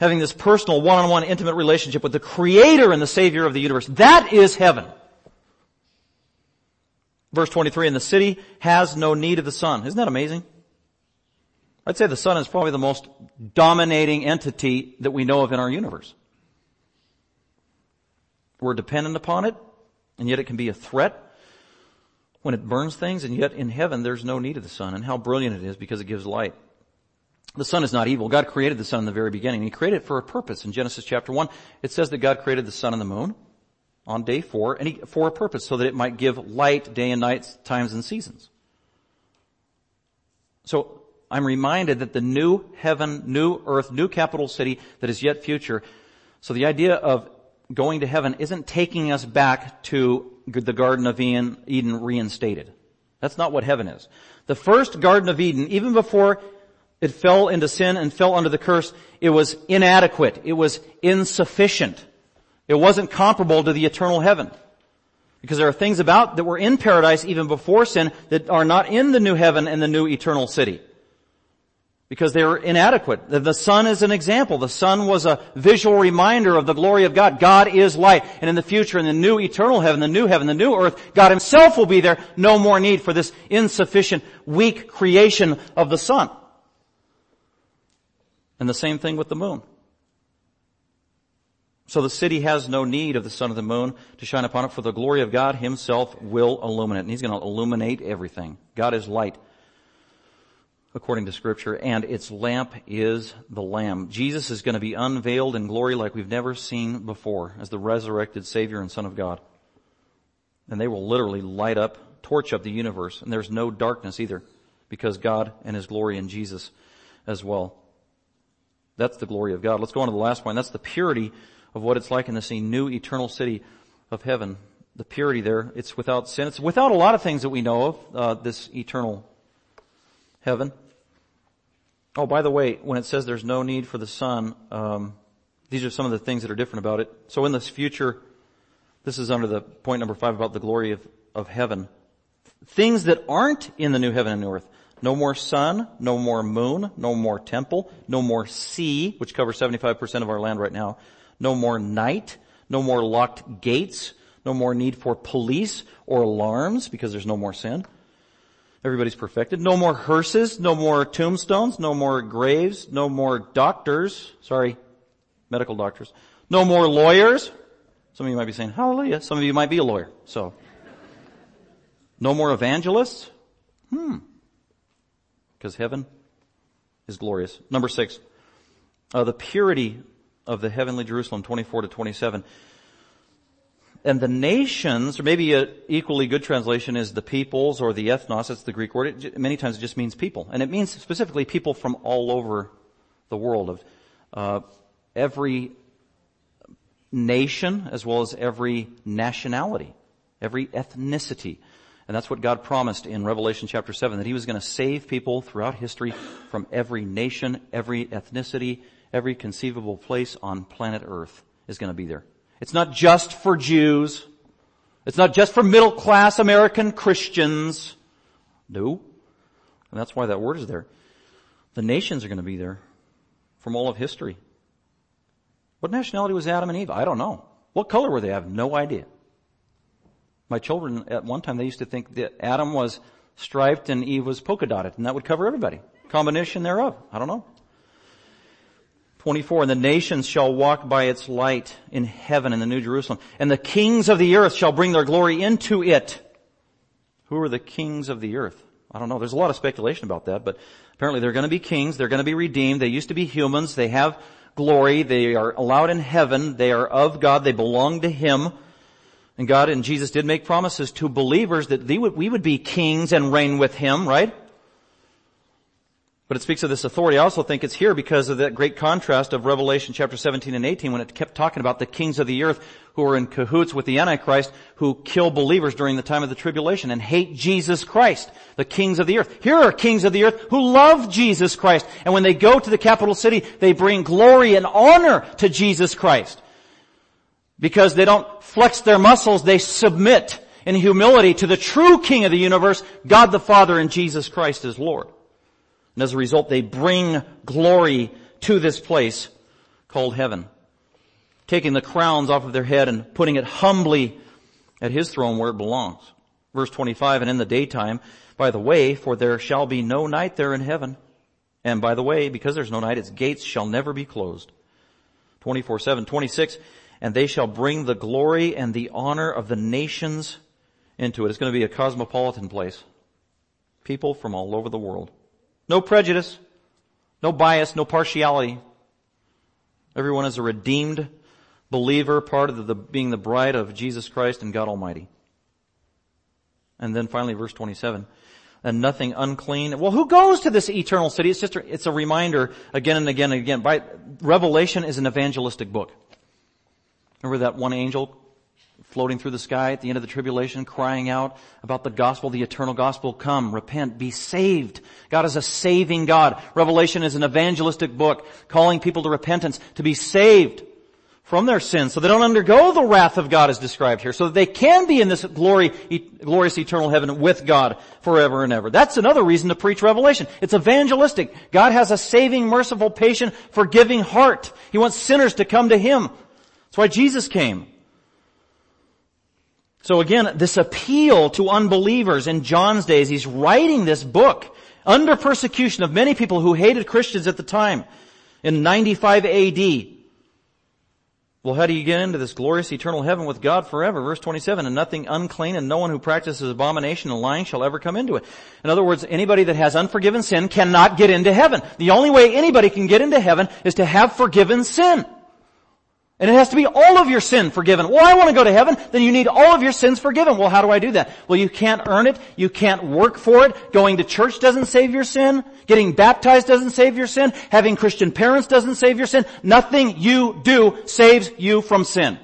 having this personal one-on-one intimate relationship with the creator and the savior of the universe. That is heaven. Verse 23, and the city has no need of the sun. Isn't that amazing? I'd say the sun is probably the most dominating entity that we know of in our universe. We're dependent upon it, and yet it can be a threat when it burns things, and yet in heaven there's no need of the sun, and how brilliant it is because it gives light. The sun is not evil. God created the sun in the very beginning. He created it for a purpose. In Genesis chapter 1, it says that God created the sun and the moon on day four, and he, for a purpose, so that it might give light day and night, times and seasons. So I'm reminded that the new heaven, new earth, new capital city that is yet future. So the idea of going to heaven isn't taking us back to the Garden of Eden reinstated. That's not what heaven is. The first Garden of Eden, even before it fell into sin and fell under the curse, it was inadequate. It was insufficient. It wasn't comparable to the eternal heaven. Because there are things about that were in paradise even before sin that are not in the new heaven and the new eternal city because they were inadequate. The sun is an example. The sun was a visual reminder of the glory of God. God is light. And in the future, in the new eternal heaven, the new heaven, the new earth, God himself will be there. No more need for this insufficient, weak creation of the sun. And the same thing with the moon. So the city has no need of the sun or the moon to shine upon it, for the glory of God himself will illuminate. And he's going to illuminate everything. God is light according to scripture, and its lamp is the Lamb. Jesus is going to be unveiled in glory like we've never seen before as the resurrected Savior and Son of God. And they will literally light up, torch up the universe, and there's no darkness either, because God and His glory in Jesus as well. That's the glory of God. Let's go on to the last point. That's the purity of what it's like in this new eternal city of heaven. The purity there, it's without sin. It's without a lot of things that we know of, uh, this eternal heaven. Oh, by the way, when it says there's no need for the sun, um, these are some of the things that are different about it. So in this future, this is under the point number five about the glory of, of heaven. Things that aren't in the new heaven and new earth. No more sun, no more moon, no more temple, no more sea, which covers 75% of our land right now. No more night, no more locked gates, no more need for police or alarms because there's no more sin. Everybody's perfected. No more hearses, no more tombstones, no more graves, no more doctors. Sorry, medical doctors. No more lawyers. Some of you might be saying, hallelujah. Some of you might be a lawyer. So. No more evangelists. Hmm. Because heaven is glorious. Number six. Uh, the purity of the heavenly Jerusalem, 24 to 27 and the nations, or maybe an equally good translation is the peoples or the ethnos, that's the Greek word. It, many times it just means people. And it means specifically people from all over the world of, uh, every nation as well as every nationality, every ethnicity. And that's what God promised in Revelation chapter 7, that He was going to save people throughout history from every nation, every ethnicity, every conceivable place on planet earth is going to be there. It's not just for Jews. It's not just for middle class American Christians. No. And that's why that word is there. The nations are going to be there from all of history. What nationality was Adam and Eve? I don't know. What color were they? I have no idea. My children at one time, they used to think that Adam was striped and Eve was polka dotted, and that would cover everybody. Combination thereof. I don't know. 24, and the nations shall walk by its light in heaven in the New Jerusalem, and the kings of the earth shall bring their glory into it. Who are the kings of the earth? I don't know. There's a lot of speculation about that, but apparently they're going to be kings. They're going to be redeemed. They used to be humans. They have glory. They are allowed in heaven. They are of God. They belong to Him. And God and Jesus did make promises to believers that we would be kings and reign with Him, right? But it speaks of this authority. I also think it's here because of that great contrast of Revelation chapter 17 and 18 when it kept talking about the kings of the earth who are in cahoots with the Antichrist who kill believers during the time of the tribulation and hate Jesus Christ. The kings of the earth. Here are kings of the earth who love Jesus Christ. And when they go to the capital city, they bring glory and honor to Jesus Christ. Because they don't flex their muscles, they submit in humility to the true King of the universe, God the Father and Jesus Christ as Lord. And as a result, they bring glory to this place called heaven. Taking the crowns off of their head and putting it humbly at his throne where it belongs. Verse 25, and in the daytime, by the way, for there shall be no night there in heaven. And by the way, because there's no night, its gates shall never be closed. 24, 7, 26, and they shall bring the glory and the honor of the nations into it. It's going to be a cosmopolitan place. People from all over the world. No prejudice, no bias, no partiality. Everyone is a redeemed believer, part of the, being the bride of Jesus Christ and God Almighty. And then finally verse 27. And nothing unclean. Well, who goes to this eternal city? It's just, a, it's a reminder again and again and again. By, Revelation is an evangelistic book. Remember that one angel floating through the sky at the end of the tribulation, crying out about the gospel, the eternal gospel. Come, repent, be saved. God is a saving God. Revelation is an evangelistic book calling people to repentance, to be saved from their sins so they don't undergo the wrath of God as described here, so that they can be in this glory, glorious eternal heaven with God forever and ever. That's another reason to preach Revelation. It's evangelistic. God has a saving, merciful, patient, forgiving heart. He wants sinners to come to Him. That's why Jesus came. So again, this appeal to unbelievers in John's days, he's writing this book under persecution of many people who hated Christians at the time in 95 AD. Well, how do you get into this glorious eternal heaven with God forever? Verse 27, and nothing unclean and no one who practices abomination and lying shall ever come into it. In other words, anybody that has unforgiven sin cannot get into heaven. The only way anybody can get into heaven is to have forgiven sin. And it has to be all of your sin forgiven. Well, I want to go to heaven. Then you need all of your sins forgiven. Well, how do I do that? Well, you can't earn it. You can't work for it. Going to church doesn't save your sin. Getting baptized doesn't save your sin. Having Christian parents doesn't save your sin. Nothing you do saves you from sin.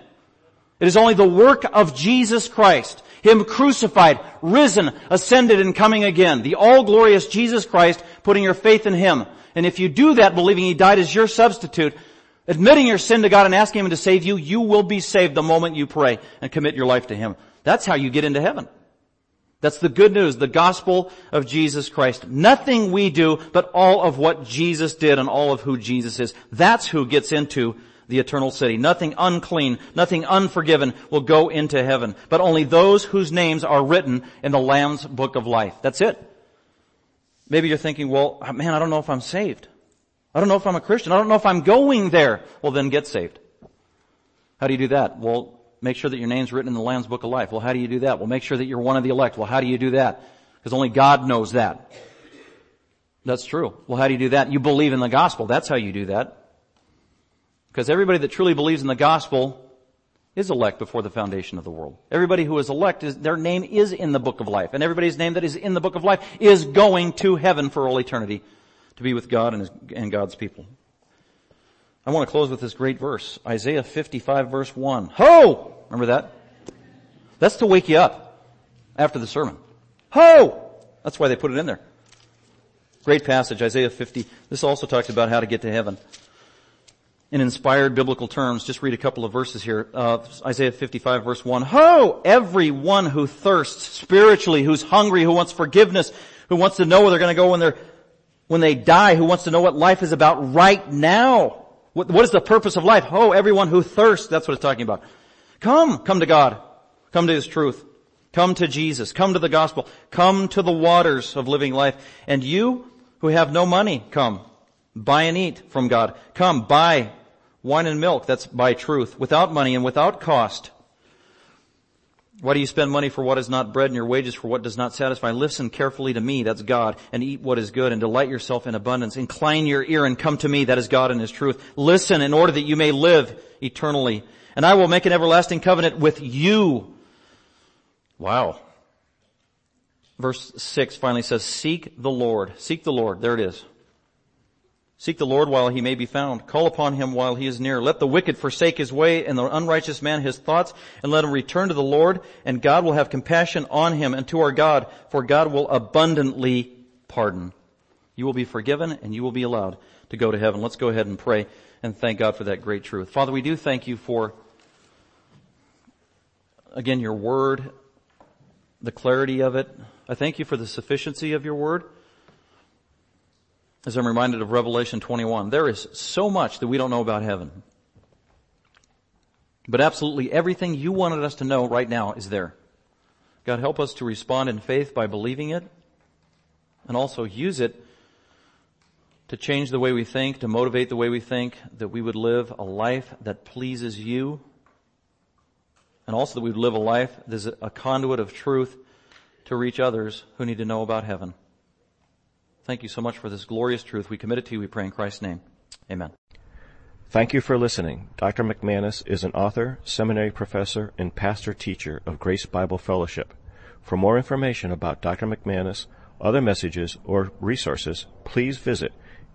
It is only the work of Jesus Christ. Him crucified, risen, ascended, and coming again. The all-glorious Jesus Christ, putting your faith in Him. And if you do that, believing He died as your substitute, Admitting your sin to God and asking Him to save you, you will be saved the moment you pray and commit your life to Him. That's how you get into heaven. That's the good news, the gospel of Jesus Christ. Nothing we do, but all of what Jesus did and all of who Jesus is. That's who gets into the eternal city. Nothing unclean, nothing unforgiven will go into heaven, but only those whose names are written in the Lamb's book of life. That's it. Maybe you're thinking, well, man, I don't know if I'm saved. I don't know if I'm a Christian. I don't know if I'm going there. Well, then get saved. How do you do that? Well, make sure that your name's written in the Lamb's Book of Life. Well, how do you do that? Well, make sure that you're one of the elect. Well, how do you do that? Because only God knows that. That's true. Well, how do you do that? You believe in the gospel. That's how you do that. Because everybody that truly believes in the gospel is elect before the foundation of the world. Everybody who is elect, is, their name is in the book of life. And everybody's name that is in the book of life is going to heaven for all eternity to be with God and, his, and God's people. I want to close with this great verse, Isaiah 55 verse 1. Ho! Remember that? That's to wake you up after the sermon. Ho! That's why they put it in there. Great passage, Isaiah 50. This also talks about how to get to heaven. In inspired biblical terms, just read a couple of verses here. Uh, Isaiah 55 verse 1. Ho! Everyone who thirsts spiritually, who's hungry, who wants forgiveness, who wants to know where they're going to go when they're when they die who wants to know what life is about right now. What, what is the purpose of life? Oh, everyone who thirsts, that's what it's talking about. Come, come to God. Come to His truth. Come to Jesus. Come to the gospel. Come to the waters of living life. And you who have no money, come. Buy and eat from God. Come, buy wine and milk. That's by truth. Without money and without cost. Why do you spend money for what is not bread and your wages for what does not satisfy? Listen carefully to me, that's God, and eat what is good and delight yourself in abundance. Incline your ear and come to me, that is God and His truth. Listen in order that you may live eternally. And I will make an everlasting covenant with you. Wow. Verse 6 finally says, seek the Lord. Seek the Lord. There it is. Seek the Lord while he may be found. Call upon him while he is near. Let the wicked forsake his way and the unrighteous man his thoughts and let him return to the Lord and God will have compassion on him and to our God for God will abundantly pardon. You will be forgiven and you will be allowed to go to heaven. Let's go ahead and pray and thank God for that great truth. Father, we do thank you for again your word, the clarity of it. I thank you for the sufficiency of your word as I'm reminded of Revelation 21, there is so much that we don't know about heaven. But absolutely everything you wanted us to know right now is there. God help us to respond in faith by believing it and also use it to change the way we think, to motivate the way we think, that we would live a life that pleases you and also that we would live a life that is a conduit of truth to reach others who need to know about heaven. Thank you so much for this glorious truth. We commit it to you. We pray in Christ's name. Amen. Thank you for listening. Dr. McManus is an author, seminary professor, and pastor teacher of Grace Bible Fellowship. For more information about Dr. McManus, other messages, or resources, please visit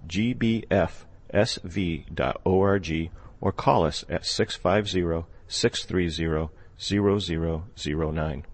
gbfsv.org or call us at 650 630 0009.